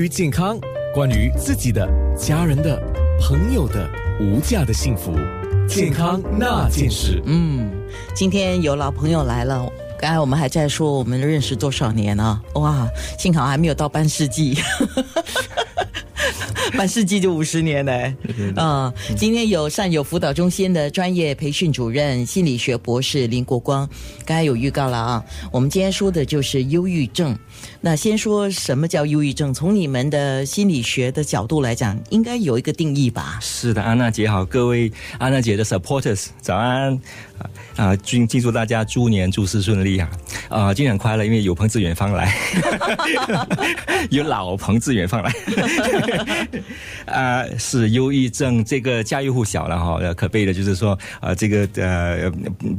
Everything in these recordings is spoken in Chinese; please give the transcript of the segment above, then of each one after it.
于健康，关于自己的、家人的、朋友的无价的幸福，健康那件事。嗯，今天有老朋友来了。刚才我们还在说我们认识多少年呢？哇，幸好还没有到半世纪。半世纪就五十年嘞，啊！今天有善友辅导中心的专业培训主任、心理学博士林国光，刚才有预告了啊。我们今天说的就是忧郁症。那先说什么叫忧郁症？从你们的心理学的角度来讲，应该有一个定义吧？是的，安娜姐好，各位安娜姐的 supporters，早安啊啊！祝祝祝大家猪年诸事顺利啊！啊，今年快乐，因为有朋自远方来，有老朋自远方来。啊，是忧郁症这个家喻户晓了哈，可悲的就是说啊，这个呃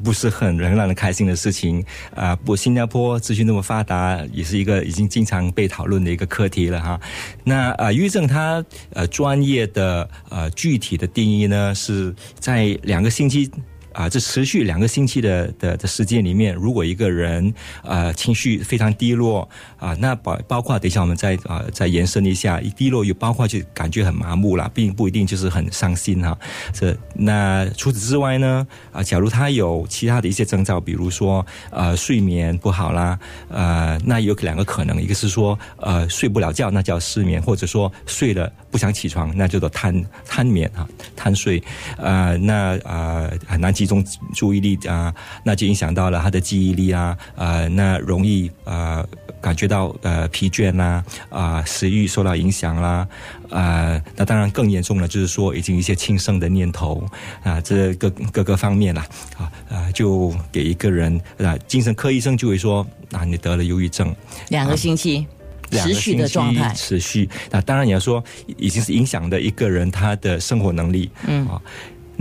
不是很让人开心的事情啊。不，新加坡资讯那么发达，也是一个已经经常被讨论的一个课题了哈。那啊，抑郁症它呃专业的呃具体的定义呢，是在两个星期。啊，这持续两个星期的的的时间里面，如果一个人啊情绪非常低落啊，那包包括等一下我们再啊再延伸一下，一低落又包括就感觉很麻木了，并不一定就是很伤心哈。这那除此之外呢啊，假如他有其他的一些征兆，比如说呃睡眠不好啦，呃那有两个可能，一个是说呃睡不了觉，那叫失眠，或者说睡了不想起床，那叫做贪贪眠啊贪睡啊那啊很难。集中注意力啊，那就影响到了他的记忆力啊，呃，那容易呃感觉到呃疲倦啦，啊，食欲受到影响啦，啊，那当然更严重了，就是说已经一些轻生的念头啊，这各各个方面啦，啊啊，就给一个人啊，精神科医生就会说啊，你得了忧郁症，两个星期持续的状态，持续，那当然你要说已经是影响的一个人他的生活能力，嗯。啊。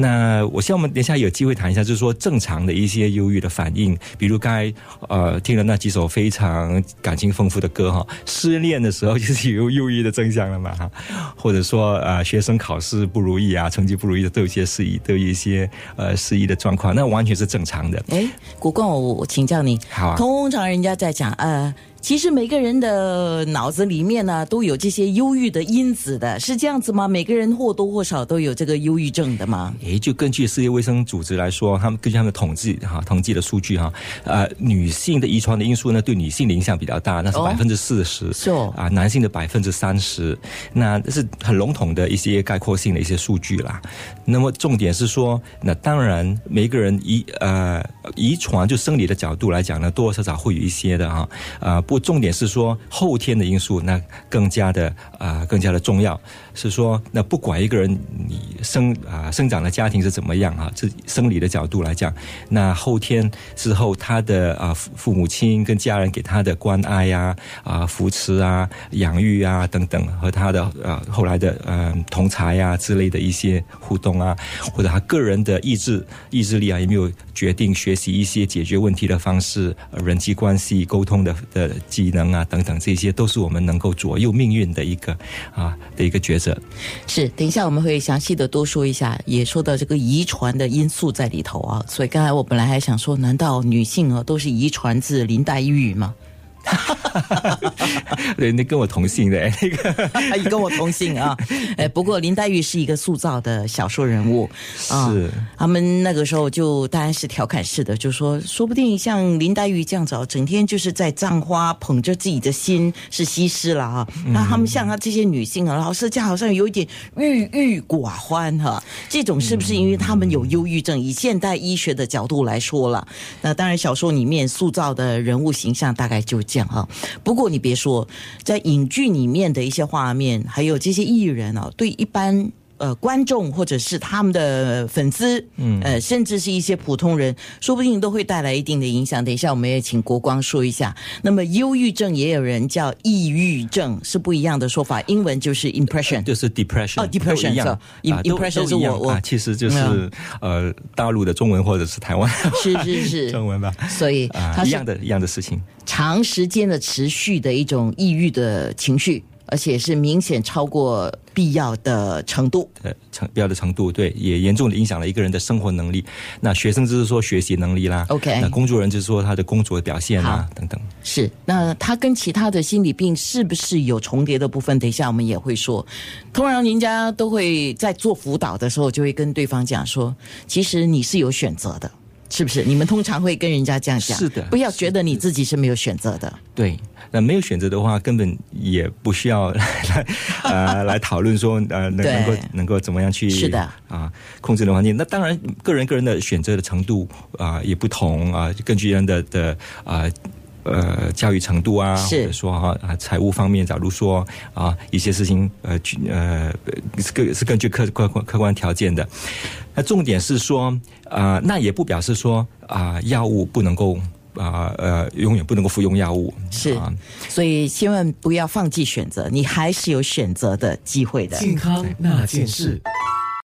那我希望我们等一下有机会谈一下，就是说正常的一些忧郁的反应，比如刚才呃听了那几首非常感情丰富的歌哈，失恋的时候就是有忧郁的真相了嘛哈，或者说呃学生考试不如意啊，成绩不如意的都有一些失意，都有一些呃失意的状况，那完全是正常的。哎，国光，我我请教你，好啊，通常人家在讲呃。其实每个人的脑子里面呢，都有这些忧郁的因子的，是这样子吗？每个人或多或少都有这个忧郁症的吗？诶，就根据世界卫生组织来说，他们根据他们的统计哈，统计的数据哈，呃，女性的遗传的因素呢，对女性的影响比较大，那是百分之四十，是啊，男性的百分之三十，那是很笼统的一些概括性的一些数据啦。那么重点是说，那当然每个人遗呃遗传就生理的角度来讲呢，多多少少会有一些的哈，啊。不，重点是说后天的因素，那更加的啊，更加的重要。是说，那不管一个人你生啊生长的家庭是怎么样啊，这生理的角度来讲，那后天之后他的啊父母亲跟家人给他的关爱呀啊扶持啊养育啊等等，和他的呃后来的呃同才呀之类的一些互动啊，或者他个人的意志意志力啊，有没有决定学习一些解决问题的方式、人际关系沟通的的技能啊等等，这些都是我们能够左右命运的一个啊的一个抉择。是，等一下我们会详细的多说一下，也说到这个遗传的因素在里头啊。所以刚才我本来还想说，难道女性啊都是遗传自林黛玉吗？哈哈哈！对，你跟我同姓的那个，你跟我同姓啊。哎，不过林黛玉是一个塑造的小说人物啊。是，他们那个时候就当然是调侃式的，就说说不定像林黛玉这样子，整天就是在葬花，捧着自己的心是西施了啊。那他们像她这些女性啊，老师家好像有一点郁郁寡欢哈。这种是不是因为他们有忧郁症？以现代医学的角度来说了，那当然小说里面塑造的人物形象大概就。讲哈，不过你别说，在影剧里面的一些画面，还有这些艺人啊，对一般。呃，观众或者是他们的粉丝，嗯，呃，甚至是一些普通人，说不定都会带来一定的影响。等一下，我们也请国光说一下。那么，忧郁症也有人叫抑郁症，是不一样的说法。英文就是 impression，就是 depression，哦，depression 一样，impression 是我我其实就是呃大陆的中文或者是台湾。是是是。中文吧，所以它一样的一样的事情，长时间的持续的一种抑郁的情绪。而且是明显超过必要的程度。呃程必要的程度，对，也严重的影响了一个人的生活能力。那学生就是说学习能力啦 OK 那工作人就是说他的工作表现啊等等。是，那他跟其他的心理病是不是有重叠的部分？等一下我们也会说。通常人家都会在做辅导的时候，就会跟对方讲说，其实你是有选择的，是不是？你们通常会跟人家这样讲，是的不要觉得你自己是没有选择的。对，那没有选择的话，根本也不需要来呃来讨论说呃能能够能够怎么样去是的啊控制的环境。那当然，个人个人的选择的程度啊、也不同啊，根据人的的啊。呃，教育程度啊，是或者说哈啊，财务方面，假如说啊，一些事情呃，具呃，是根是根据客客观客观条件的。那重点是说啊、那也不表示说啊、药物不能够啊呃永远不能够服用药物是啊，所以千万不要放弃选择，你还是有选择的机会的。健康那件事。